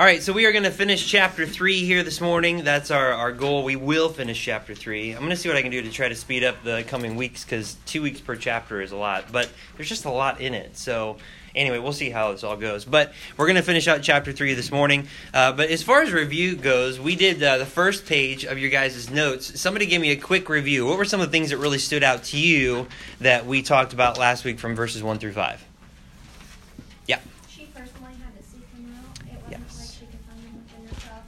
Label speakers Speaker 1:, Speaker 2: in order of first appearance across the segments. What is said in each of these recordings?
Speaker 1: All right, so we are going to finish chapter 3 here this morning. That's our, our goal. We will finish chapter 3. I'm going to see what I can do to try to speed up the coming weeks because two weeks per chapter is a lot, but there's just a lot in it. So, anyway, we'll see how this all goes. But we're going to finish out chapter 3 this morning. Uh, but as far as review goes, we did uh, the first page of your guys' notes. Somebody gave me a quick review. What were some of the things that really stood out to you that we talked about last week from verses 1 through 5? Yeah.
Speaker 2: She personally had to seek him out. It wasn't
Speaker 1: Yes.
Speaker 2: like she could find him within herself,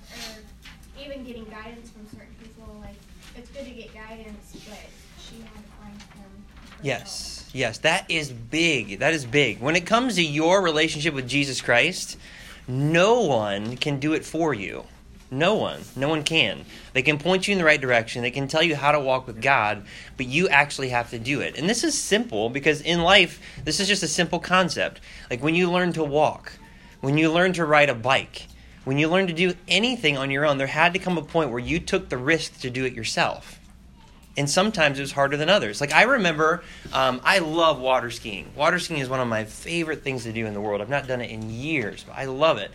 Speaker 2: or even getting guidance from certain people. Like it's good to get guidance, but she had to find him. herself.
Speaker 1: Yes, yes, that is big. That is big. When it comes to your relationship with Jesus Christ, no one can do it for you. No one. No one can. They can point you in the right direction. They can tell you how to walk with God, but you actually have to do it. And this is simple because in life, this is just a simple concept. Like when you learn to walk, when you learn to ride a bike, when you learn to do anything on your own, there had to come a point where you took the risk to do it yourself and sometimes it was harder than others. Like I remember, um, I love water skiing. Water skiing is one of my favorite things to do in the world. I've not done it in years, but I love it.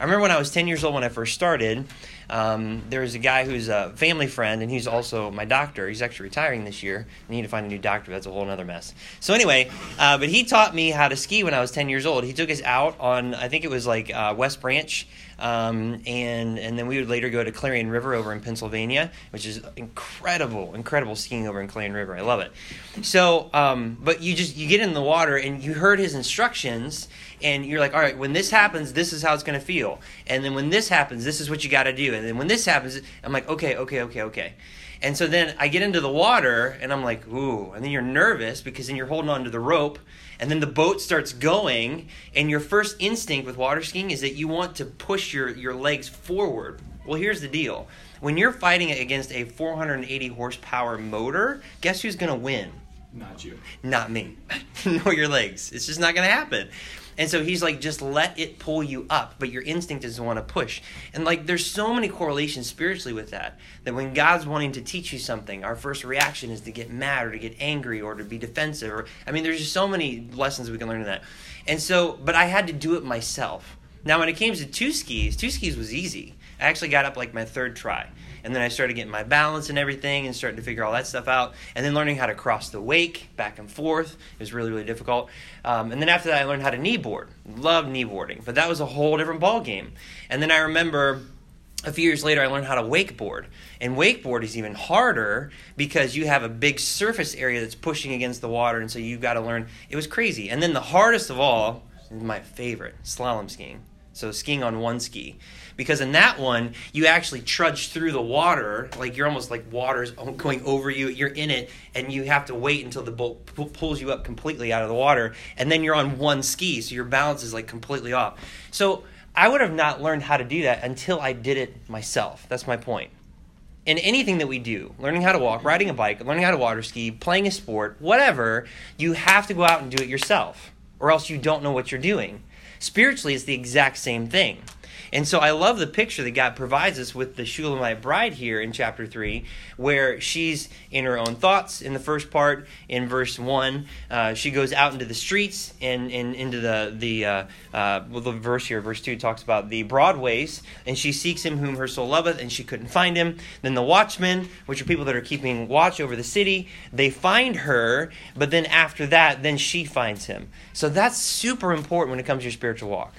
Speaker 1: I remember when I was 10 years old when I first started, um, there was a guy who's a family friend, and he's also my doctor. He's actually retiring this year. I need to find a new doctor. That's a whole other mess. So anyway, uh, but he taught me how to ski when I was 10 years old. He took us out on, I think it was like uh, West Branch, um, and and then we would later go to Clarion River over in Pennsylvania, which is incredible, incredible skiing over in Clarion River. I love it. So, um, but you just you get in the water and you heard his instructions, and you're like, all right, when this happens, this is how it's going to feel, and then when this happens, this is what you got to do, and then when this happens, I'm like, okay, okay, okay, okay. And so then I get into the water and I'm like, ooh. And then you're nervous because then you're holding onto the rope and then the boat starts going. And your first instinct with water skiing is that you want to push your, your legs forward. Well, here's the deal when you're fighting against a 480 horsepower motor, guess who's going to win?
Speaker 3: Not you.
Speaker 1: Not me. nor your legs. It's just not going to happen. And so he's like, just let it pull you up, but your instinct is to want to push. And like, there's so many correlations spiritually with that. That when God's wanting to teach you something, our first reaction is to get mad or to get angry or to be defensive. Or I mean, there's just so many lessons we can learn in that. And so, but I had to do it myself. Now, when it came to two skis, two skis was easy. I actually got up like my third try. And then I started getting my balance and everything and starting to figure all that stuff out. And then learning how to cross the wake back and forth was really, really difficult. Um, and then after that, I learned how to knee board. Love knee boarding, but that was a whole different ball game. And then I remember a few years later, I learned how to wakeboard. And wakeboard is even harder because you have a big surface area that's pushing against the water, and so you've got to learn. It was crazy. And then the hardest of all, my favorite, slalom skiing. So skiing on one ski. Because in that one, you actually trudge through the water, like you're almost like water's going over you. You're in it, and you have to wait until the boat pu- pulls you up completely out of the water, and then you're on one ski, so your balance is like completely off. So I would have not learned how to do that until I did it myself. That's my point. In anything that we do, learning how to walk, riding a bike, learning how to water ski, playing a sport, whatever, you have to go out and do it yourself, or else you don't know what you're doing. Spiritually, it's the exact same thing. And so I love the picture that God provides us with the Shulamite bride here in chapter 3, where she's in her own thoughts in the first part. In verse 1, uh, she goes out into the streets and, and into the, the, uh, uh, well, the verse here, verse 2, talks about the broad ways, and she seeks him whom her soul loveth, and she couldn't find him. Then the watchmen, which are people that are keeping watch over the city, they find her, but then after that, then she finds him. So that's super important when it comes to your spiritual walk.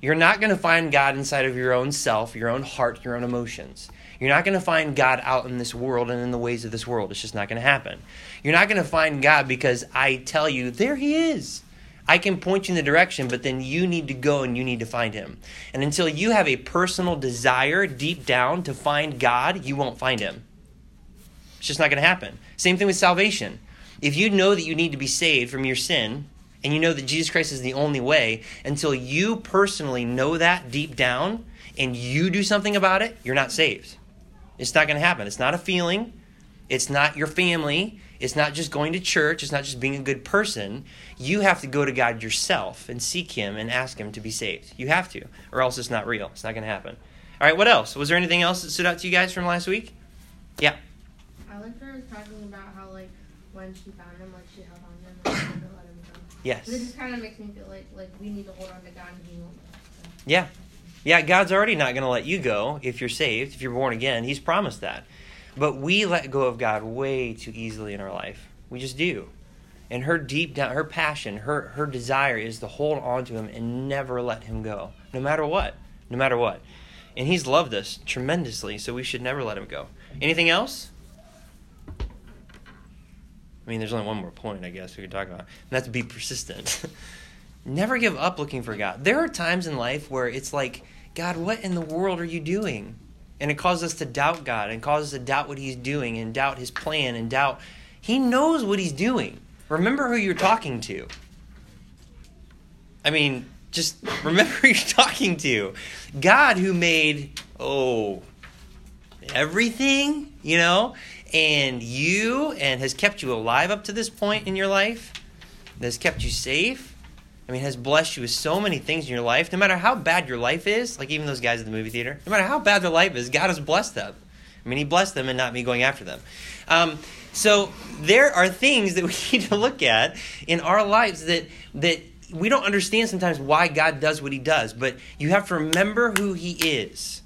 Speaker 1: You're not going to find God inside of your own self, your own heart, your own emotions. You're not going to find God out in this world and in the ways of this world. It's just not going to happen. You're not going to find God because I tell you, there He is. I can point you in the direction, but then you need to go and you need to find Him. And until you have a personal desire deep down to find God, you won't find Him. It's just not going to happen. Same thing with salvation. If you know that you need to be saved from your sin, and you know that Jesus Christ is the only way, until you personally know that deep down and you do something about it, you're not saved. It's not going to happen. It's not a feeling. It's not your family. It's not just going to church. It's not just being a good person. You have to go to God yourself and seek Him and ask Him to be saved. You have to, or else it's not real. It's not going to happen. All right, what else? Was there anything else that stood out to you guys from last week? Yeah.
Speaker 4: I like her talking about how like when she found him, like she held on to him,
Speaker 1: Yes.
Speaker 4: This just kind of makes me feel like like we need to hold on to God and He won't.
Speaker 1: Yeah. Yeah, God's already not going to let you go if you're saved, if you're born again. He's promised that. But we let go of God way too easily in our life. We just do. And her deep down, her passion, her, her desire is to hold on to him and never let him go, no matter what. No matter what. And he's loved us tremendously, so we should never let him go. Anything else? I mean, there's only one more point, I guess, we could talk about. And that's be persistent. never give up looking for God. There are times in life where it's like, God, what in the world are you doing? And it causes us to doubt God and causes us to doubt what He's doing and doubt His plan and doubt. He knows what He's doing. Remember who you're talking to. I mean, just remember who you're talking to. God who made, oh, everything, you know, and you, and has kept you alive up to this point in your life, has kept you safe. I mean, has blessed you with so many things in your life. No matter how bad your life is, like even those guys at the movie theater, no matter how bad their life is, God has blessed them. I mean, He blessed them and not me going after them. Um, so there are things that we need to look at in our lives that that we don't understand sometimes why God does what He does, but you have to remember who He is.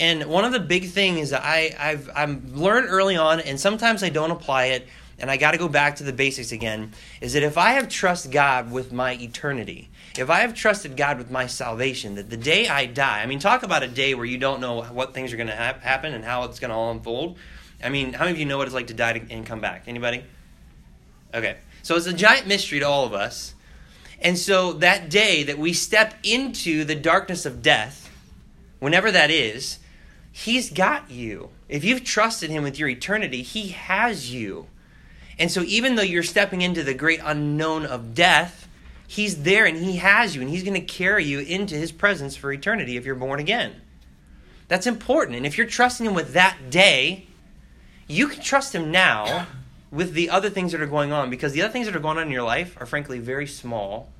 Speaker 1: And one of the big things that I, I've I've learned early on, and sometimes I don't apply it, and I got to go back to the basics again, is that if I have trust God with my eternity, if I have trusted God with my salvation, that the day I die, I mean, talk about a day where you don't know what things are going to ha- happen and how it's going to all unfold. I mean, how many of you know what it's like to die and come back? Anybody? Okay. So it's a giant mystery to all of us. And so that day that we step into the darkness of death, whenever that is, He's got you. If you've trusted Him with your eternity, He has you. And so even though you're stepping into the great unknown of death, He's there and He has you, and He's going to carry you into His presence for eternity if you're born again. That's important. And if you're trusting Him with that day, you can trust Him now with the other things that are going on because the other things that are going on in your life are frankly very small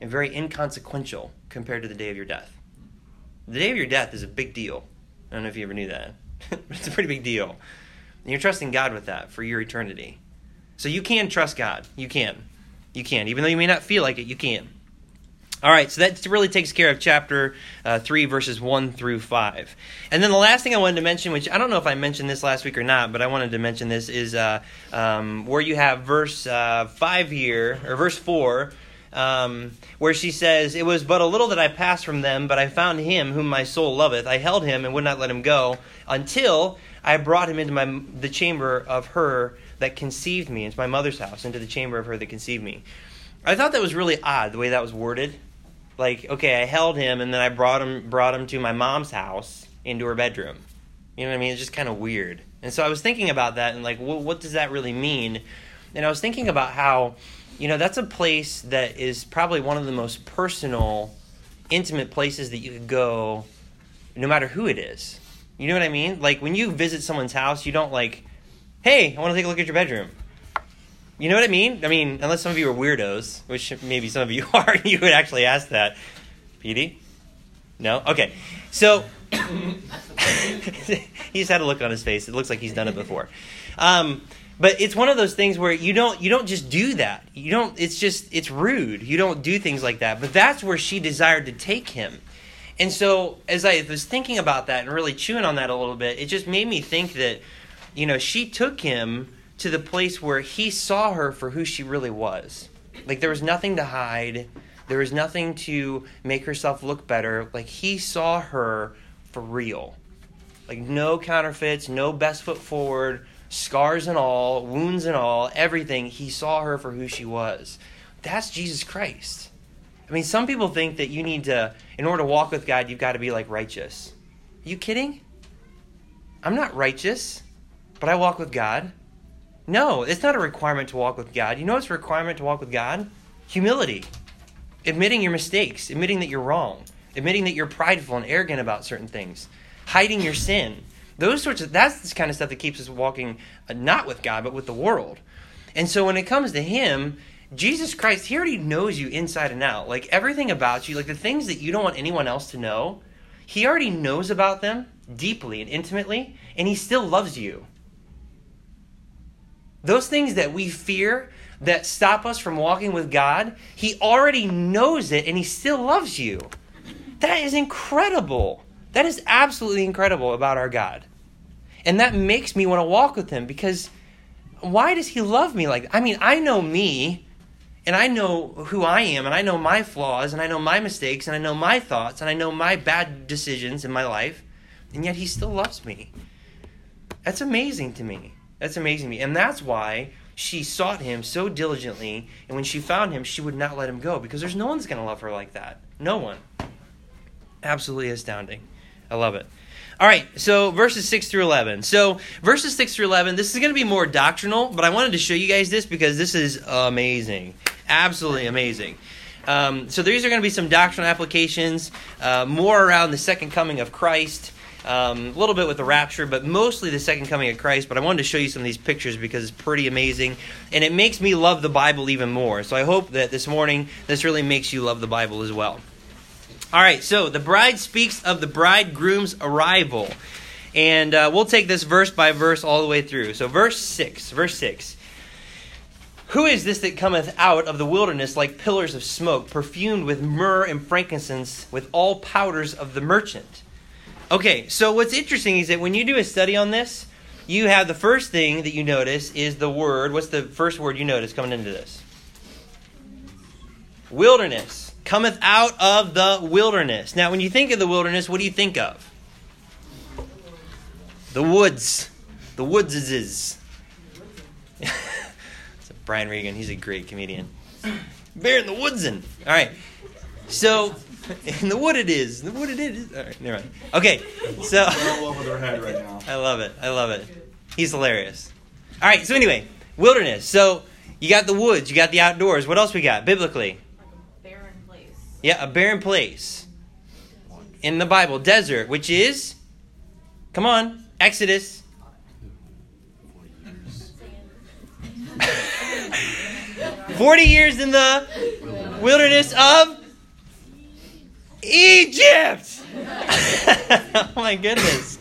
Speaker 1: and very inconsequential compared to the day of your death. The day of your death is a big deal. I don't know if you ever knew that. it's a pretty big deal. And you're trusting God with that for your eternity. So you can trust God. You can. You can. Even though you may not feel like it, you can. All right, so that really takes care of chapter uh, 3, verses 1 through 5. And then the last thing I wanted to mention, which I don't know if I mentioned this last week or not, but I wanted to mention this, is uh, um, where you have verse uh, 5 here, or verse 4, um, where she says, It was but a little that I passed from them, but I found him whom my soul loveth. I held him and would not let him go until I brought him into my, the chamber of her that conceived me, into my mother's house, into the chamber of her that conceived me. I thought that was really odd the way that was worded. Like, okay, I held him and then I brought him brought him to my mom's house into her bedroom. You know what I mean? It's just kind of weird. And so I was thinking about that and like, well, what does that really mean? And I was thinking about how, you know, that's a place that is probably one of the most personal, intimate places that you could go, no matter who it is. You know what I mean? Like when you visit someone's house, you don't like, hey, I want to take a look at your bedroom. You know what I mean? I mean, unless some of you are weirdos, which maybe some of you are, you would actually ask that. PD? No? Okay. So, he's had a look on his face. It looks like he's done it before. Um, but it's one of those things where you don't you don't just do that. You don't. It's just it's rude. You don't do things like that. But that's where she desired to take him. And so, as I was thinking about that and really chewing on that a little bit, it just made me think that, you know, she took him to the place where he saw her for who she really was. Like there was nothing to hide. There was nothing to make herself look better. Like he saw her for real. Like no counterfeits, no best foot forward, scars and all, wounds and all, everything. He saw her for who she was. That's Jesus Christ. I mean, some people think that you need to, in order to walk with God, you've got to be like righteous. Are you kidding? I'm not righteous, but I walk with God. No, it's not a requirement to walk with God. You know what's a requirement to walk with God? Humility. Admitting your mistakes, admitting that you're wrong, admitting that you're prideful and arrogant about certain things, hiding your sin. Those sorts of that's the kind of stuff that keeps us walking uh, not with God, but with the world. And so when it comes to him, Jesus Christ, he already knows you inside and out. Like everything about you, like the things that you don't want anyone else to know, he already knows about them deeply and intimately, and he still loves you. Those things that we fear that stop us from walking with God, He already knows it and He still loves you. That is incredible. That is absolutely incredible about our God. And that makes me want to walk with him because why does he love me like that? I mean, I know me and I know who I am and I know my flaws and I know my mistakes and I know my thoughts and I know my bad decisions in my life and yet he still loves me. That's amazing to me. That's amazing to me. And that's why she sought him so diligently and when she found him she would not let him go because there's no one's going to love her like that. No one. Absolutely astounding. I love it. All right, so verses 6 through 11. So, verses 6 through 11, this is going to be more doctrinal, but I wanted to show you guys this because this is amazing. Absolutely amazing. Um, so, these are going to be some doctrinal applications, uh, more around the second coming of Christ, um, a little bit with the rapture, but mostly the second coming of Christ. But I wanted to show you some of these pictures because it's pretty amazing, and it makes me love the Bible even more. So, I hope that this morning this really makes you love the Bible as well. All right, so the bride speaks of the bridegroom's arrival. And uh, we'll take this verse by verse all the way through. So, verse 6, verse 6. Who is this that cometh out of the wilderness like pillars of smoke, perfumed with myrrh and frankincense, with all powders of the merchant? Okay, so what's interesting is that when you do a study on this, you have the first thing that you notice is the word. What's the first word you notice coming into this? Wilderness cometh out of the wilderness. Now, when you think of the wilderness, what do you think of? The woods. The woods is. Brian Regan, he's a great comedian. Bear in the woodsin. All right. So, in the wood it is. In The wood it is. All right, never mind. Okay, so.
Speaker 3: all over their head right now.
Speaker 1: I love it. I love it. He's hilarious. All right, so anyway, wilderness. So, you got the woods, you got the outdoors. What else we got biblically? Yeah, a barren place in the Bible. Desert, which is, come on, Exodus. Forty years in the wilderness of Egypt. oh my goodness.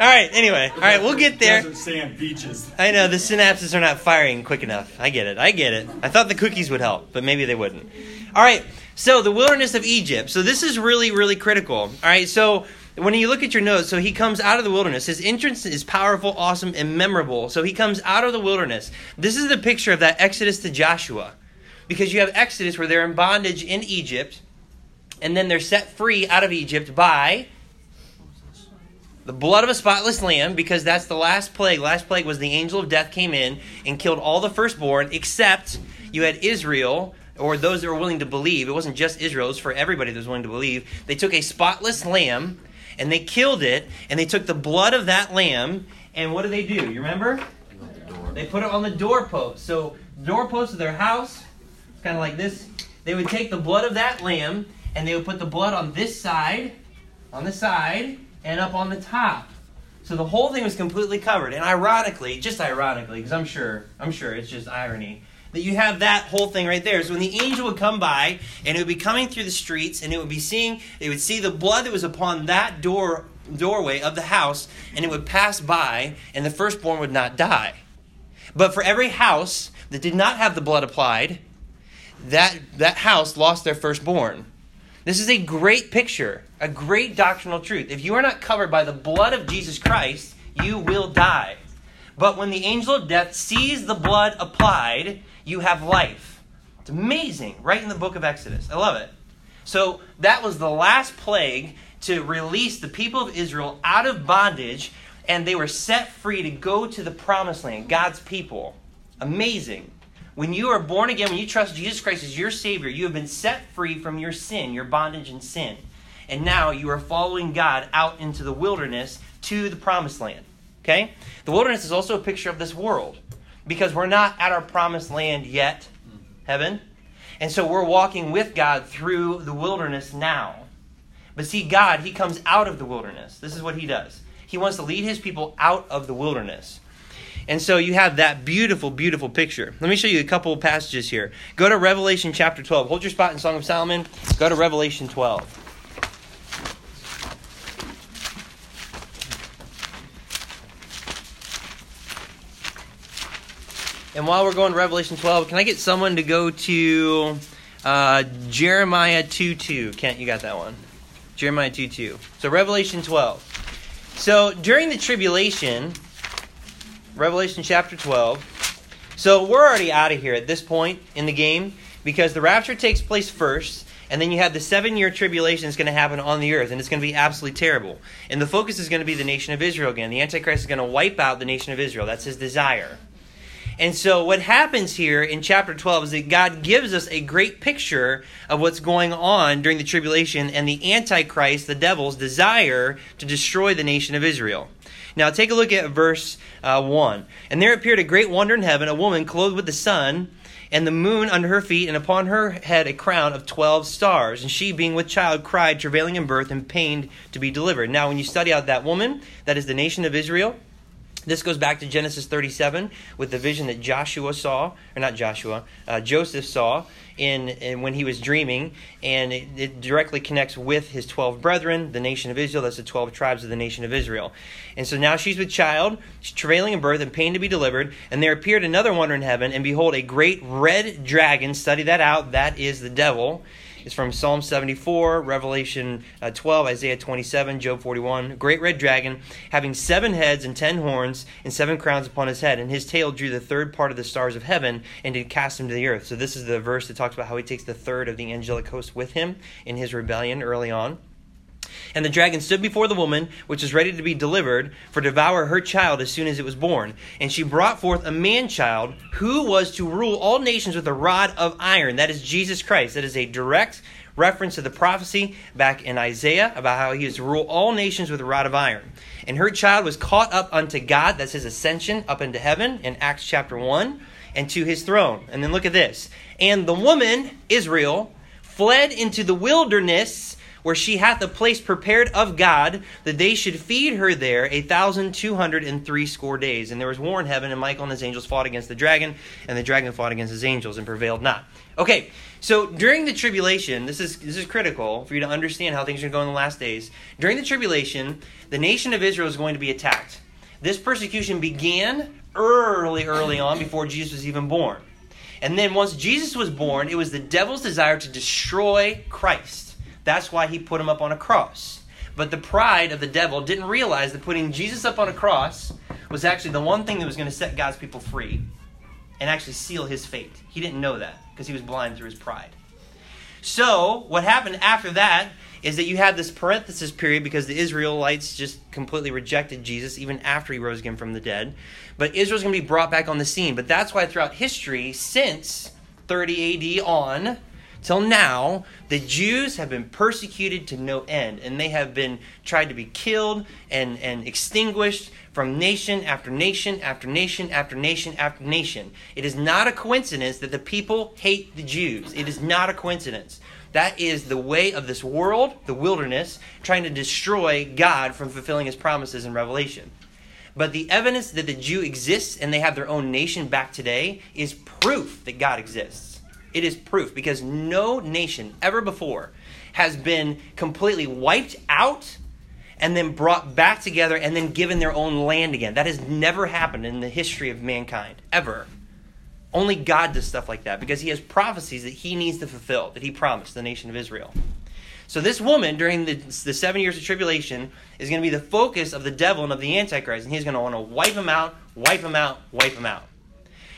Speaker 1: All right. Anyway, all right. We'll get there.
Speaker 3: Desert sand beaches.
Speaker 1: I know the synapses are not firing quick enough. I get it. I get it. I thought the cookies would help, but maybe they wouldn't. All right. So the wilderness of Egypt. So this is really, really critical. All right. So when you look at your notes, so he comes out of the wilderness. His entrance is powerful, awesome, and memorable. So he comes out of the wilderness. This is the picture of that Exodus to Joshua. Because you have Exodus where they're in bondage in Egypt, and then they're set free out of Egypt by the blood of a spotless lamb, because that's the last plague. Last plague was the angel of death came in and killed all the firstborn, except you had Israel or those that were willing to believe. It wasn't just Israel, it was for everybody that was willing to believe. They took a spotless lamb and they killed it, and they took the blood of that lamb, and what did they do? You remember? They put it on the doorpost. So, doorpost of their house, kind of like this. They would take the blood of that lamb, and they would put the blood on this side, on the side, and up on the top. So the whole thing was completely covered. And ironically, just ironically, because I'm sure, I'm sure it's just irony that you have that whole thing right there. So when the angel would come by and it would be coming through the streets and it would be seeing, it would see the blood that was upon that door doorway of the house and it would pass by and the firstborn would not die. But for every house that did not have the blood applied, that that house lost their firstborn. This is a great picture, a great doctrinal truth. If you are not covered by the blood of Jesus Christ, you will die. But when the angel of death sees the blood applied, you have life. It's amazing, right in the book of Exodus. I love it. So that was the last plague to release the people of Israel out of bondage, and they were set free to go to the promised land, God's people. Amazing. When you are born again, when you trust Jesus Christ as your Savior, you have been set free from your sin, your bondage and sin. And now you are following God out into the wilderness to the promised land. Okay? The wilderness is also a picture of this world because we're not at our promised land yet, mm-hmm. heaven. And so we're walking with God through the wilderness now. But see, God, He comes out of the wilderness. This is what He does. He wants to lead His people out of the wilderness. And so you have that beautiful, beautiful picture. Let me show you a couple of passages here. Go to Revelation chapter 12. Hold your spot in Song of Solomon. Go to Revelation 12. And while we're going to Revelation 12, can I get someone to go to uh, Jeremiah 2 2? Kent, you got that one. Jeremiah 2 2. So Revelation 12. So during the tribulation, Revelation chapter 12. So we're already out of here at this point in the game because the rapture takes place first, and then you have the seven year tribulation that's going to happen on the earth, and it's going to be absolutely terrible. And the focus is going to be the nation of Israel again. The Antichrist is going to wipe out the nation of Israel. That's his desire. And so, what happens here in chapter 12 is that God gives us a great picture of what's going on during the tribulation and the Antichrist, the devil's desire to destroy the nation of Israel. Now, take a look at verse uh, 1. And there appeared a great wonder in heaven, a woman clothed with the sun, and the moon under her feet, and upon her head a crown of twelve stars. And she, being with child, cried, travailing in birth, and pained to be delivered. Now, when you study out that woman, that is the nation of Israel. This goes back to Genesis 37 with the vision that Joshua saw, or not Joshua, uh, Joseph saw in, in, when he was dreaming, and it, it, directly connects with his 12 brethren, the nation of Israel. That's the 12 tribes of the nation of Israel. And so now she's with child, she's travailing in birth, and pain to be delivered. And there appeared another wonder in heaven, and behold, a great red dragon. Study that out. That is the devil is from Psalm 74, Revelation uh, 12, Isaiah 27, Job 41. Great red dragon, having seven heads and ten horns and seven crowns upon his head, and his tail drew the third part of the stars of heaven and did cast them to the earth. So this is the verse that talks about how he takes the third of the angelic host with him in his rebellion early on. And the dragon stood before the woman, which was ready to be delivered, for devour her child as soon as it was born. And she brought forth a man child who was to rule all nations with a rod of iron. That is Jesus Christ. That is a direct reference to the prophecy back in Isaiah about how he is to rule all nations with a rod of iron. And her child was caught up unto God, that's his ascension up into heaven in Acts chapter 1, and to his throne. And then look at this. And the woman, Israel, fled into the wilderness where she hath a place prepared of God, that they should feed her there a thousand two hundred and three score days. And there was war in heaven, and Michael and his angels fought against the dragon, and the dragon fought against his angels and prevailed not. Okay, so during the tribulation, this is this is critical for you to understand how things are going in the last days. During the tribulation, the nation of Israel is going to be attacked. This persecution began early, early on, before Jesus was even born. And then once Jesus was born, it was the devil's desire to destroy Christ. That's why he put him up on a cross. But the pride of the devil didn't realize that putting Jesus up on a cross was actually the one thing that was going to set God's people free and actually seal his fate. He didn't know that because he was blind through his pride. So, what happened after that is that you had this parenthesis period because the Israelites just completely rejected Jesus even after he rose again from the dead. But Israel's going to be brought back on the scene. But that's why throughout history, since 30 AD on, Till now, the Jews have been persecuted to no end, and they have been tried to be killed and, and extinguished from nation after nation after nation after nation after nation. It is not a coincidence that the people hate the Jews. It is not a coincidence. That is the way of this world, the wilderness, trying to destroy God from fulfilling his promises in Revelation. But the evidence that the Jew exists and they have their own nation back today is proof that God exists. It is proof because no nation ever before has been completely wiped out and then brought back together and then given their own land again. That has never happened in the history of mankind, ever. Only God does stuff like that because he has prophecies that he needs to fulfill, that he promised the nation of Israel. So, this woman, during the, the seven years of tribulation, is going to be the focus of the devil and of the Antichrist, and he's going to want to wipe him out, wipe him out, wipe him out.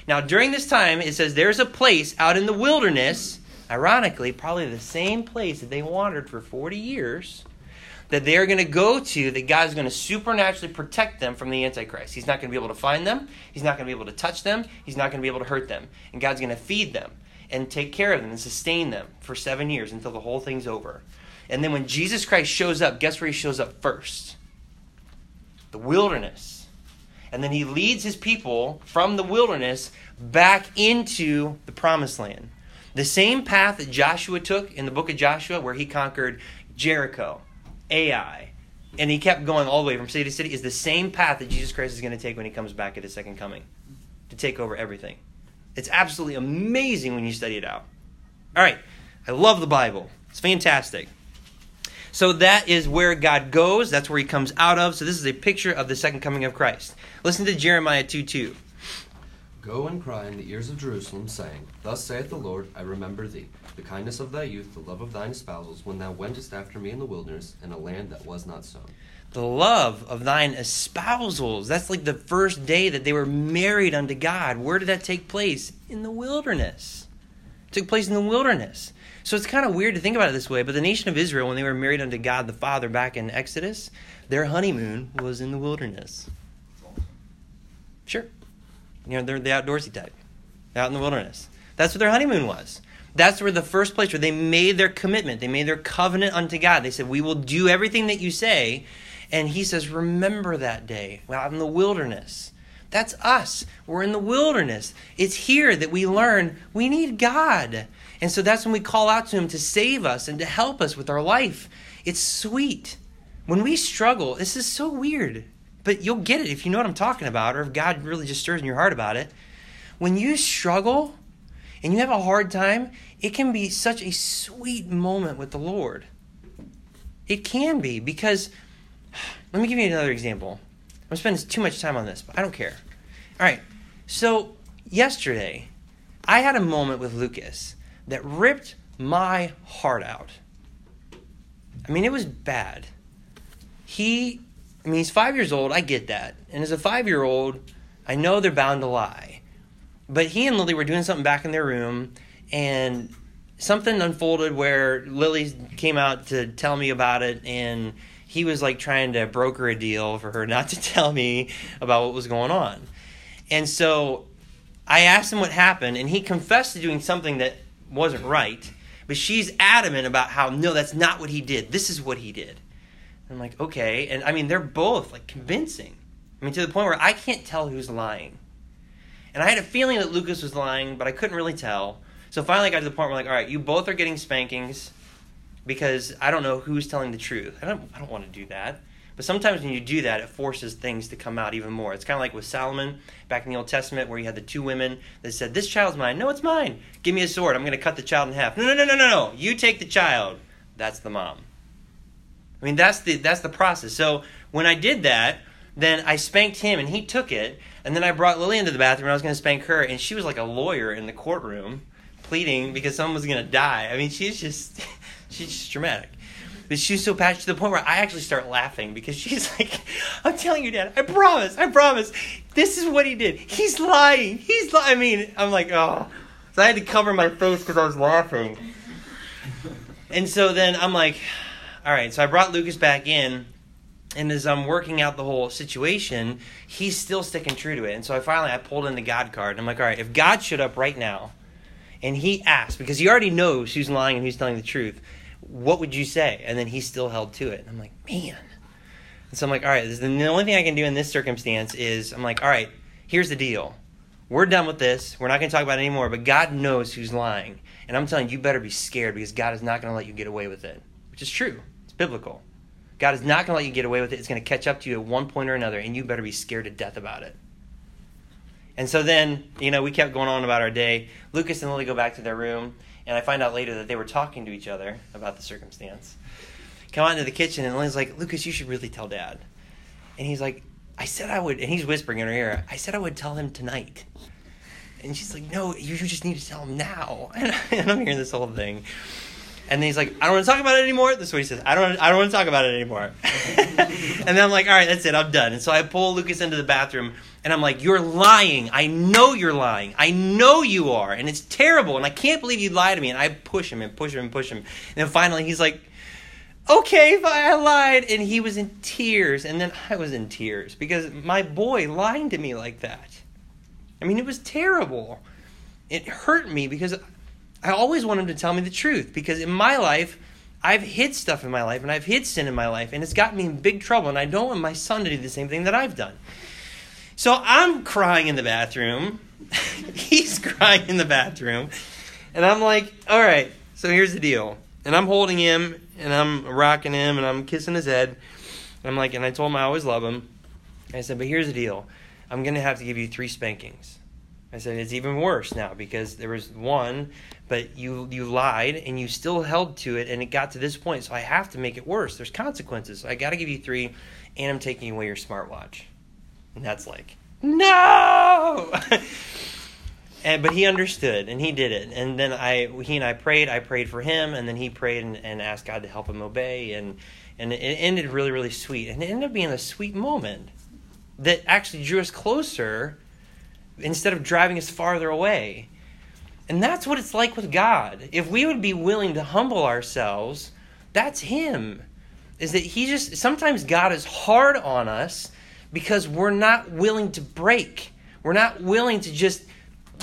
Speaker 1: Now, during this time, it says there's a place out in the wilderness, ironically, probably the same place that they wandered for 40 years, that they're going to go to, that God's going to supernaturally protect them from the Antichrist. He's not going to be able to find them, He's not going to be able to touch them, He's not going to be able to hurt them. And God's going to feed them and take care of them and sustain them for seven years until the whole thing's over. And then when Jesus Christ shows up, guess where he shows up first? The wilderness and then he leads his people from the wilderness back into the promised land. The same path that Joshua took in the book of Joshua, where he conquered Jericho, Ai, and he kept going all the way from city to city, is the same path that Jesus Christ is going to take when he comes back at his second coming to take over everything. It's absolutely amazing when you study it out. All right, I love the Bible, it's fantastic. So that is where God goes. That's where he comes out of. So this is a picture of the second coming of Christ. Listen to Jeremiah 2 2.
Speaker 5: Go and cry in the ears of Jerusalem, saying, Thus saith the Lord, I remember thee, the kindness of thy youth, the love of thine espousals, when thou wentest after me in the wilderness, in a land that was not sown.
Speaker 1: The love of thine espousals. That's like the first day that they were married unto God. Where did that take place? In the wilderness. It took place in the wilderness. So it's kind of weird to think about it this way, but the nation of Israel, when they were married unto God the Father back in Exodus, their honeymoon was in the wilderness. Sure. You know, they're the outdoorsy type, out in the wilderness. That's what their honeymoon was. That's where the first place where they made their commitment, they made their covenant unto God. They said, We will do everything that you say. And he says, Remember that day out in the wilderness. That's us. We're in the wilderness. It's here that we learn we need God. And so that's when we call out to him to save us and to help us with our life. It's sweet. When we struggle, this is so weird, but you'll get it if you know what I'm talking about, or if God really just stirs in your heart about it. When you struggle and you have a hard time, it can be such a sweet moment with the Lord. It can be because, let me give you another example. I'm spending too much time on this, but I don't care. All right, so yesterday, I had a moment with Lucas that ripped my heart out. I mean, it was bad. He, I mean, he's five years old. I get that. And as a five year old, I know they're bound to lie. But he and Lily were doing something back in their room, and something unfolded where Lily came out to tell me about it, and he was like trying to broker a deal for her not to tell me about what was going on. And so I asked him what happened, and he confessed to doing something that wasn't right. But she's adamant about how, no, that's not what he did. This is what he did. I'm like, okay. And I mean, they're both like convincing. I mean, to the point where I can't tell who's lying. And I had a feeling that Lucas was lying, but I couldn't really tell. So finally, I got to the point where, like, all right, you both are getting spankings because I don't know who's telling the truth. I don't, I don't want to do that. But sometimes when you do that, it forces things to come out even more. It's kind of like with Solomon back in the Old Testament, where you had the two women that said, "This child's mine." No, it's mine. Give me a sword. I'm going to cut the child in half. No, no, no, no, no, no. You take the child. That's the mom. I mean, that's the that's the process. So when I did that, then I spanked him, and he took it. And then I brought Lily into the bathroom, and I was going to spank her, and she was like a lawyer in the courtroom, pleading because someone was going to die. I mean, she's just she's just dramatic. But she's so passionate to the point where I actually start laughing because she's like, I'm telling you, Dad, I promise, I promise, this is what he did. He's lying. He's lying. I mean, I'm like, oh. So I had to cover my face because I was laughing. And so then I'm like, all right. So I brought Lucas back in. And as I'm working out the whole situation, he's still sticking true to it. And so I finally I pulled in the God card. And I'm like, all right, if God showed up right now and he asked, because he already knows who's lying and who's telling the truth, what would you say? And then he still held to it. And I'm like, man. And so I'm like, all right, the only thing I can do in this circumstance is I'm like, all right, here's the deal. We're done with this. We're not going to talk about it anymore, but God knows who's lying. And I'm telling you, you better be scared because God is not going to let you get away with it, which is true. It's biblical. God is not going to let you get away with it. It's going to catch up to you at one point or another, and you better be scared to death about it. And so then, you know, we kept going on about our day. Lucas and Lily go back to their room, and I find out later that they were talking to each other about the circumstance. Come out into the kitchen, and Lily's like, Lucas, you should really tell Dad. And he's like, I said I would, and he's whispering in her ear, I said I would tell him tonight. And she's like, No, you just need to tell him now. And I'm hearing this whole thing. And then he's like, I don't want to talk about it anymore. That's what he says. I don't. I don't want to talk about it anymore. and then I'm like, all right, that's it. I'm done. And so I pull Lucas into the bathroom, and I'm like, you're lying. I know you're lying. I know you are, and it's terrible. And I can't believe you lied to me. And I push him and push him and push him. And then finally, he's like, okay, I lied. And he was in tears, and then I was in tears because my boy lying to me like that. I mean, it was terrible. It hurt me because I always want him to tell me the truth because in my life, I've hid stuff in my life and I've hid sin in my life and it's got me in big trouble and I don't want my son to do the same thing that I've done. So I'm crying in the bathroom. He's crying in the bathroom. And I'm like, all right, so here's the deal. And I'm holding him and I'm rocking him and I'm kissing his head. I'm like, and I told him I always love him. I said, but here's the deal. I'm going to have to give you three spankings. I said it's even worse now because there was one, but you you lied and you still held to it, and it got to this point. So I have to make it worse. There's consequences. So I got to give you three, and I'm taking away your smartwatch. And that's like, no. And I'm hearing this whole thing. And so then I'm like, all right, that's it. I'm done. And so I pull Lucas into the bathroom, and I'm like, and I told him I always love him. I said it's even worse now because there was one, but you you lied and you still held to it, and it got to this point. So I have to make it worse. There's consequences. I got to give you three, and I'm taking away your smartwatch. And that's like, no. no. and but he understood and he did it. And then I he and I prayed. I prayed for him, and then he prayed and, and asked God to help him obey. And and it ended really really sweet. And it ended up being a sweet moment that actually drew us closer instead of driving us farther away. And that's what it's like with God. If we would be willing to humble ourselves, that's Him. Is that He just, sometimes God is hard on us because we're not willing to break. We're not willing to just,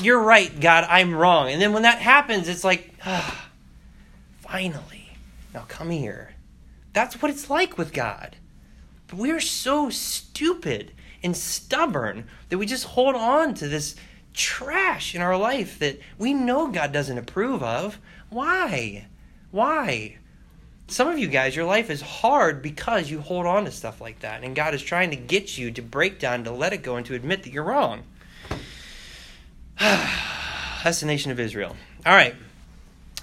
Speaker 1: you're right, God, I'm wrong. And then when that happens, it's like, ah, finally, now come here. That's what it's like with God. But we're so stupid and stubborn that we just hold on to this trash in our life that we know God doesn't approve of. Why? Why? Some of you guys, your life is hard because you hold on to stuff like that. And God is trying to get you to break down, to let it go, and to admit that you're wrong. That's the nation of Israel. All right.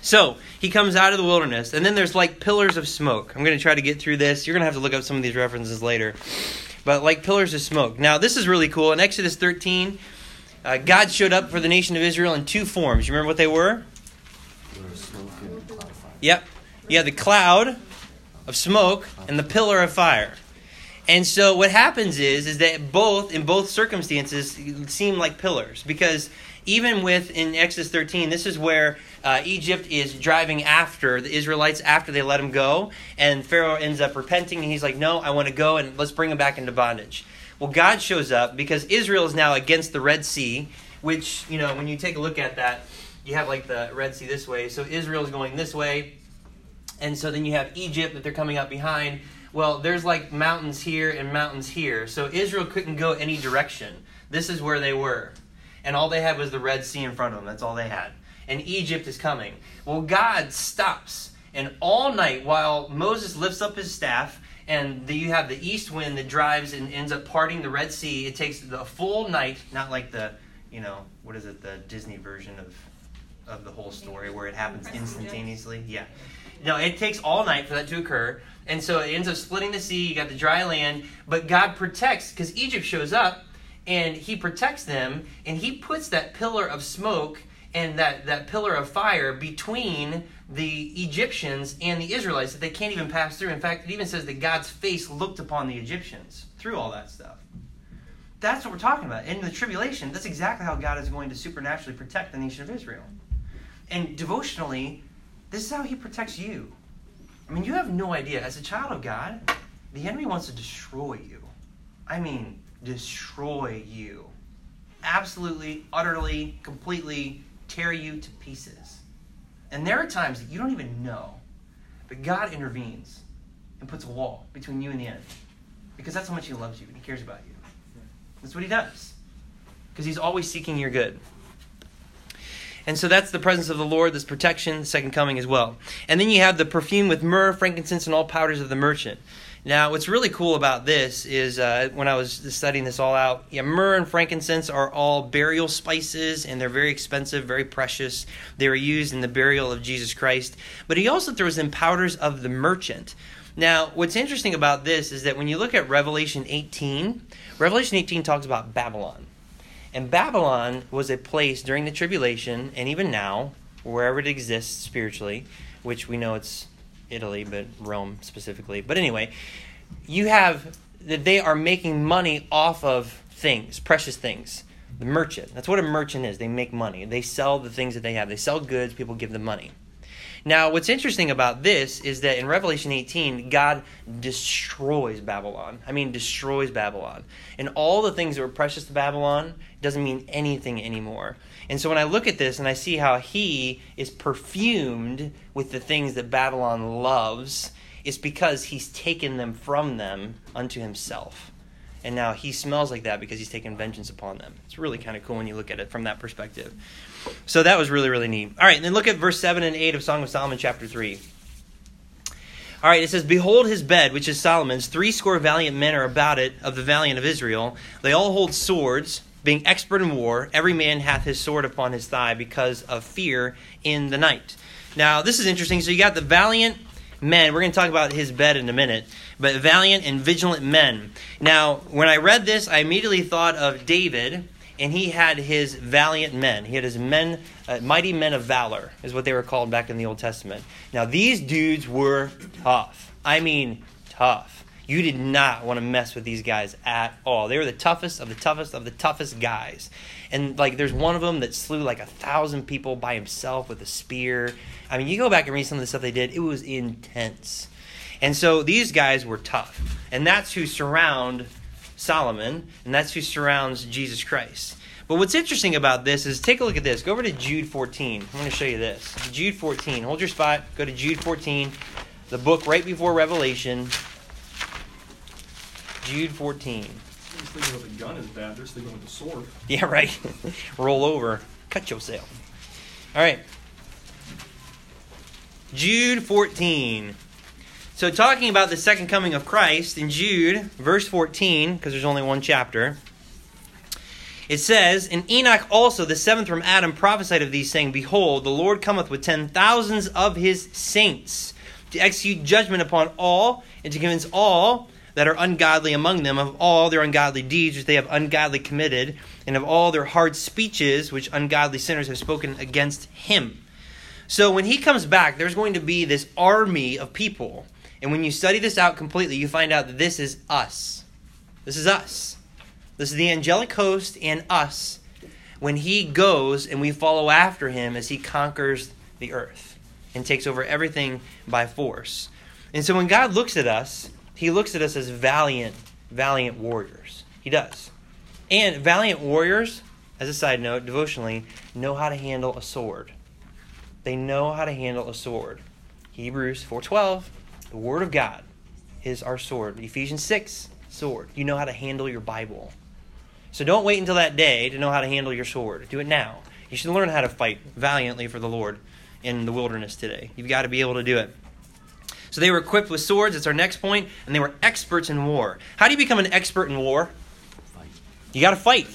Speaker 1: So he comes out of the wilderness, and then there's like pillars of smoke. I'm going to try to get through this. You're going to have to look up some of these references later. But like pillars of smoke. Now, this is really cool. In Exodus 13, uh, God showed up for the nation of Israel in two forms. You remember what they were? Yep. You had the cloud of smoke and the pillar of fire. And so what happens is is that both in both circumstances seem like pillars because even with in Exodus 13 this is where uh, Egypt is driving after the Israelites after they let them go and Pharaoh ends up repenting and he's like no I want to go and let's bring them back into bondage. Well God shows up because Israel is now against the Red Sea which you know when you take a look at that you have like the Red Sea this way so Israel is going this way and so then you have Egypt that they're coming up behind. Well, there's like mountains here and mountains here. So Israel couldn't go any direction. This is where they were. And all they had was the Red Sea in front of them. That's all they had. And Egypt is coming. Well, God stops. And all night, while Moses lifts up his staff, and the, you have the east wind that drives and ends up parting the Red Sea, it takes the full night, not like the, you know, what is it, the Disney version of, of the whole story where it happens instantaneously? Yeah. No, it takes all night for that to occur. And so it ends up splitting the sea. You got the dry land. But God protects, because Egypt shows up and he protects them and he puts that pillar of smoke and that, that pillar of fire between the Egyptians and the Israelites that they can't even pass through. In fact, it even says that God's face looked upon the Egyptians through all that stuff. That's what we're talking about. In the tribulation, that's exactly how God is going to supernaturally protect the nation of Israel. And devotionally, this is how he protects you. I mean, you have no idea. As a child of God, the enemy wants to destroy you. I mean, destroy you. Absolutely, utterly, completely tear you to pieces. And there are times that you don't even know, but God intervenes and puts a wall between you and the enemy. Because that's how much he loves you and he cares about you. That's what he does. Because he's always seeking your good. And so that's the presence of the Lord, this protection, the second coming as well. And then you have the perfume with myrrh, frankincense, and all powders of the merchant. Now, what's really cool about this is uh, when I was studying this all out, yeah, myrrh and frankincense are all burial spices, and they're very expensive, very precious. They were used in the burial of Jesus Christ. But he also throws in powders of the merchant. Now, what's interesting about this is that when you look at Revelation 18, Revelation 18 talks about Babylon. And Babylon was a place during the tribulation, and even now, wherever it exists spiritually, which we know it's Italy, but Rome specifically. But anyway, you have that they are making money off of things, precious things. The merchant. That's what a merchant is. They make money. They sell the things that they have. They sell goods, people give them money. Now, what's interesting about this is that in Revelation 18, God destroys Babylon. I mean, destroys Babylon. And all the things that were precious to Babylon doesn't mean anything anymore. And so when I look at this and I see how he is perfumed with the things that Babylon loves, it's because he's taken them from them unto himself. And now he smells like that because he's taken vengeance upon them. It's really kind of cool when you look at it from that perspective. So that was really, really neat. All right, and then look at verse 7 and 8 of Song of Solomon, chapter 3. All right, it says, Behold his bed, which is Solomon's. Three score valiant men are about it, of the valiant of Israel. They all hold swords, being expert in war. Every man hath his sword upon his thigh because of fear in the night. Now, this is interesting. So you got the valiant men. We're going to talk about his bed in a minute. But valiant and vigilant men. Now, when I read this, I immediately thought of David and he had his valiant men. He had his men, uh, mighty men of valor, is what they were called back in the Old Testament. Now, these dudes were tough. I mean, tough. You did not want to mess with these guys at all. They were the toughest of the toughest of the toughest guys. And like, there's one of them that slew like a thousand people by himself with a spear. I mean, you go back and read some of the stuff they did, it was intense. And so these guys were tough. And that's who surround Solomon, and that's who surrounds Jesus Christ. But what's interesting about this is take a look at this. Go over to Jude 14. I'm going to show you this. Jude 14. Hold your spot. Go to Jude 14, the book right before Revelation. Jude 14.
Speaker 3: They're thinking with a gun is bad. They're thinking with a sword.
Speaker 1: Yeah, right. Roll over. Cut yourself. All right. Jude 14. So, talking about the second coming of Christ in Jude, verse 14, because there's only one chapter, it says, And Enoch also, the seventh from Adam, prophesied of these, saying, Behold, the Lord cometh with ten thousands of his saints to execute judgment upon all, and to convince all that are ungodly among them of all their ungodly deeds which they have ungodly committed, and of all their hard speeches which ungodly sinners have spoken against him. So when he comes back, there's going to be this army of people. And when you study this out completely, you find out that this is us. This is us. This is the angelic host and us when he goes and we follow after him as he conquers the earth and takes over everything by force. And so when God looks at us, he looks at us as valiant, valiant warriors. He does. And valiant warriors, as a side note, devotionally, know how to handle a sword. They know how to handle a sword. Hebrews 4:12, the word of God is our sword. Ephesians 6, sword. You know how to handle your Bible. So don't wait until that day to know how to handle your sword. Do it now. You should learn how to fight valiantly for the Lord in the wilderness today. You've got to be able to do it. So they were equipped with swords. it's our next point, and they were experts in war. How do you become an expert in war?
Speaker 5: Fight.
Speaker 1: You got to fight.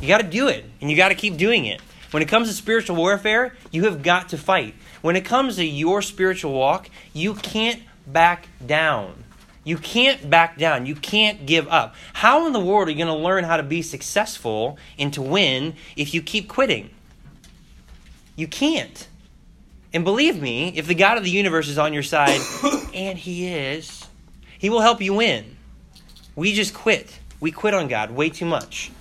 Speaker 1: You got to do it, and you got to keep doing it. When it comes to spiritual warfare, you have got to fight. When it comes to your spiritual walk, you can't back down. You can't back down. You can't give up. How in the world are you going to learn how to be successful and to win if you keep quitting? You can't. And believe me, if the God of the universe is on your side, and He is, He will help you win. We just quit. We quit on God way too much.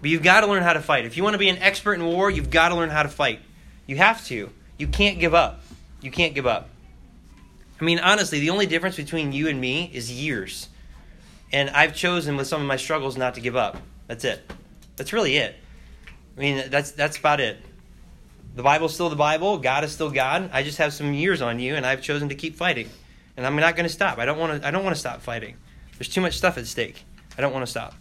Speaker 1: But you've got to learn how to fight. If you want to be an expert in war, you've got to learn how to fight. You have to. You can't give up. You can't give up. I mean, honestly, the only difference between you and me is years. And I've chosen with some of my struggles not to give up. That's it. That's really it. I mean, that's that's about it. The Bible's still the Bible. God is still God. I just have some years on you, and I've chosen to keep fighting. And I'm not going to stop. I don't want to. I don't want to stop fighting. There's too much stuff at stake. I don't want to stop.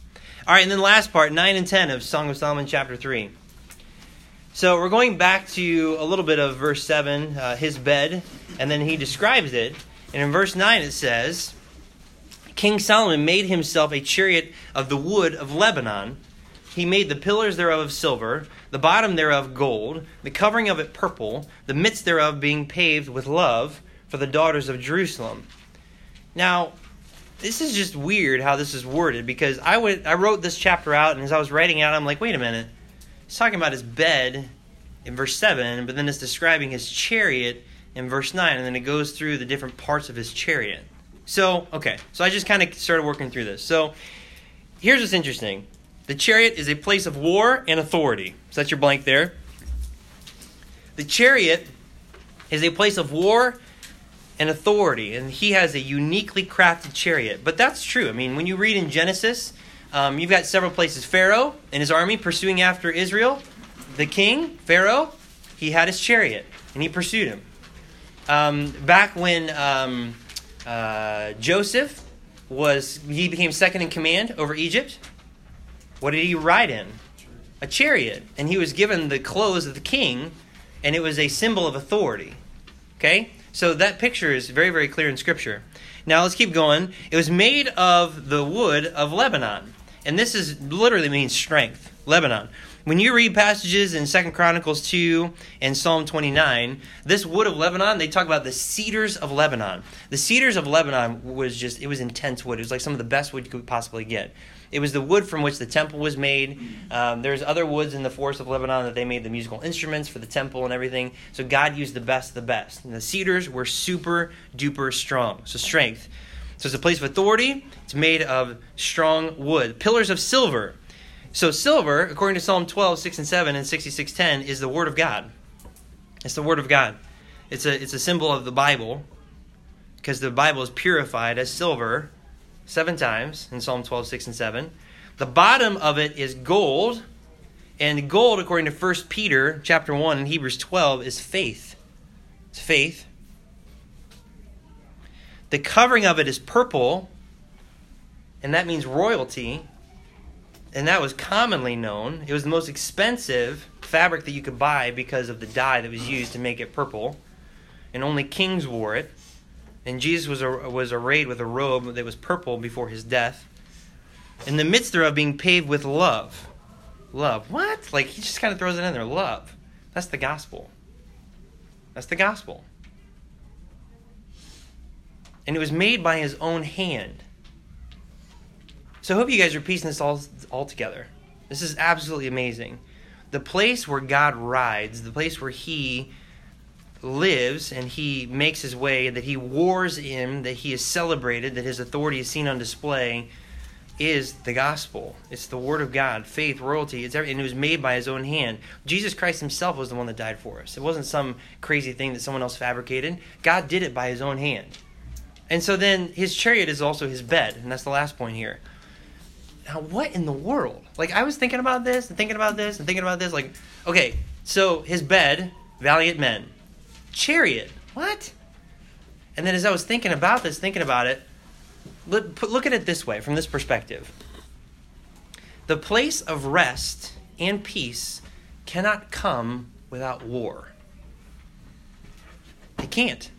Speaker 1: All right, and then last part, nine and ten of Song of Solomon, chapter three. So we're going back to a little bit of verse seven, uh, his bed, and then he describes it. And in verse nine it says, King Solomon made himself a chariot of the wood of Lebanon. He made the pillars thereof of silver, the bottom thereof gold, the covering of it purple, the midst thereof being paved with love for the daughters of Jerusalem. Now, this is just weird how this is worded because I went I wrote this chapter out and as I was writing out I'm like, wait a minute. He's talking about his bed in verse 7, but then it's describing his chariot in verse 9 and then it goes through the different parts of his chariot. So, okay. So I just kind of started working through this. So, here's what's interesting. The chariot is a place of war and authority. So that's your blank there. The chariot is a place of war and authority, and he has a uniquely crafted chariot. But that's true. I mean, when you read in Genesis, um, you've got several places. Pharaoh and his army pursuing after Israel. The king, Pharaoh, he had his chariot, and he pursued him. Um, back when um, uh, Joseph was, he became second in command over Egypt. What did he ride in? A chariot. And he was given the clothes of the king, and it was a symbol of authority. Okay? So that picture is very, very clear in Scripture. Now let's keep going. It was made of the wood of Lebanon. And this is literally means strength. Lebanon. when you read passages in Second Chronicles 2 and Psalm 29, this wood of Lebanon, they talk about the cedars of Lebanon. The cedars of Lebanon was just, it was intense wood. It was like some of the best wood you could possibly get. It was the wood from which the temple was made. Um, there's other woods in the forest of Lebanon that they made the musical instruments for the temple and everything. So God used the best of the best. And the cedars were super duper strong. So strength. So it's a place of authority. It's made of strong wood. Pillars of silver. So silver, according to Psalm 12, 6 and 7 and 6610, is the word of God. It's the word of God. It's a, it's a symbol of the Bible because the Bible is purified as silver seven times in Psalm 12, 6 and 7. The bottom of it is gold, and gold, according to 1 Peter chapter 1 and Hebrews 12, is faith. It's faith. The covering of it is purple, and that means royalty. And that was commonly known. It was the most expensive fabric that you could buy because of the dye that was used to make it purple. And only kings wore it. And Jesus was, was arrayed with a robe that was purple before his death. In the midst thereof being paved with love. Love. What? Like, he just kind of throws it in there. Love. That's the gospel. That's the gospel. And it was made by his own hand. So I hope you guys are piecing this all, all together. This is absolutely amazing. The place where God rides, the place where he lives and he makes his way, that he wars in, that he is celebrated, that his authority is seen on display, is the gospel. It's the word of God, faith, royalty. It's every, and it was made by his own hand. Jesus Christ himself was the one that died for us. It wasn't some crazy thing that someone else fabricated. God did it by his own hand. And so then his chariot is also his bed, and that's the last point here. Now, what in the world? Like, I was thinking about this and thinking about this and thinking about this. Like, okay, so his bed, valiant men chariot. What? And then as I was thinking about this, thinking about it, look, look at it this way from this perspective. The place of rest and peace cannot come without war. It can't.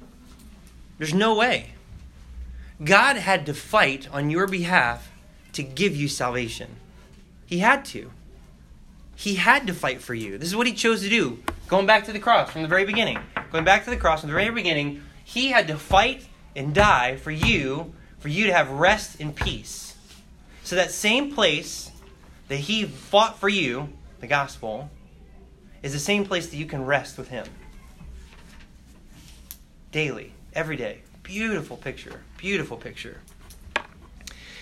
Speaker 1: There's no way. God had to fight on your behalf to give you salvation. He had to. He had to fight for you. This is what he chose to do. Going back to the cross from the very beginning. Going back to the cross from the very beginning, he had to fight and die for you, for you to have rest and peace. So that same place that he fought for you, the gospel, is the same place that you can rest with him. Daily, every day. Beautiful picture. Beautiful picture.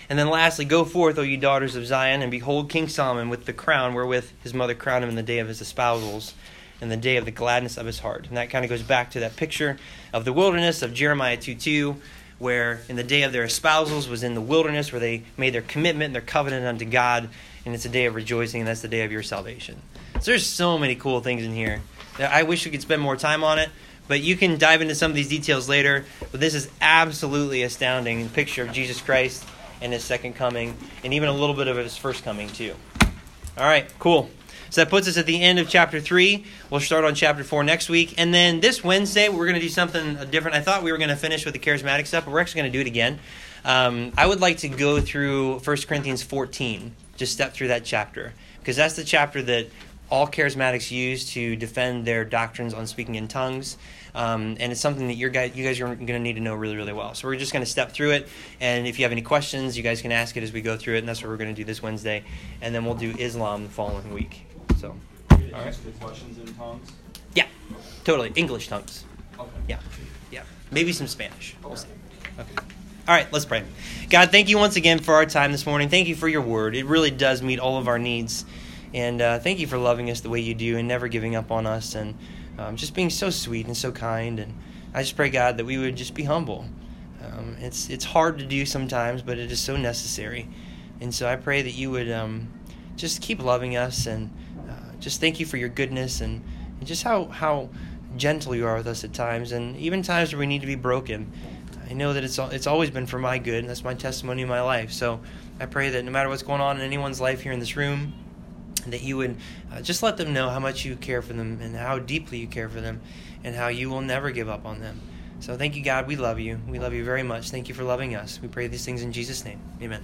Speaker 1: And then lastly, go forth, O ye daughters of Zion, and behold King Solomon with the crown wherewith his mother crowned him in the day of his espousals, in the day of the gladness of his heart. And that kind of goes back to that picture of the wilderness of Jeremiah 2 2, where in the day of their espousals was in the wilderness, where they made their commitment and their covenant unto God, and it's a day of rejoicing, and that's the day of your salvation. So there's so many cool things in here. that I wish we could spend more time on it. But you can dive into some of these details later. But this is absolutely astounding. The picture of Jesus Christ and his second coming, and even a little bit of his first coming, too. All right, cool. So that puts us at the end of chapter 3. We'll start on chapter 4 next week. And then this Wednesday, we're going to do something different. I thought we were going to finish with the charismatic stuff, but we're actually going to do it again. Um, I would like to go through 1 Corinthians 14, just step through that chapter, because that's the chapter that all charismatics use to defend their doctrines on speaking in tongues. Um, and it's something that you guys, you guys are going to need to know really, really well. So we're just going to step through it, and if you have any questions, you guys can ask it as we go through it, and that's what we're going to do this Wednesday, and then we'll do Islam the following week. So,
Speaker 3: all right. questions in tongues.
Speaker 1: Yeah, totally English tongues.
Speaker 3: Okay.
Speaker 1: Yeah, yeah, maybe some Spanish. We'll see. Okay. All right, let's pray. God, thank you once again for our time this morning. Thank you for your word. It really does meet all of our needs. And uh, thank you for loving us the way you do and never giving up on us and um, just being so sweet and so kind. And I just pray, God, that we would just be humble. Um, it's, it's hard to do sometimes, but it is so necessary. And so I pray that you would um, just keep loving us and just thank you for your goodness and, and just how, how gentle you are with us at times and even times where we need to be broken. I know that it's it's always been for my good, and that's my testimony in my life. So I pray that no matter what's going on in anyone's life here in this room, that you would uh, just let them know how much you care for them and how deeply you care for them, and how you will never give up on them. So thank you, God. We love you. We love you very much. Thank you for loving us. We pray these things in Jesus' name. Amen.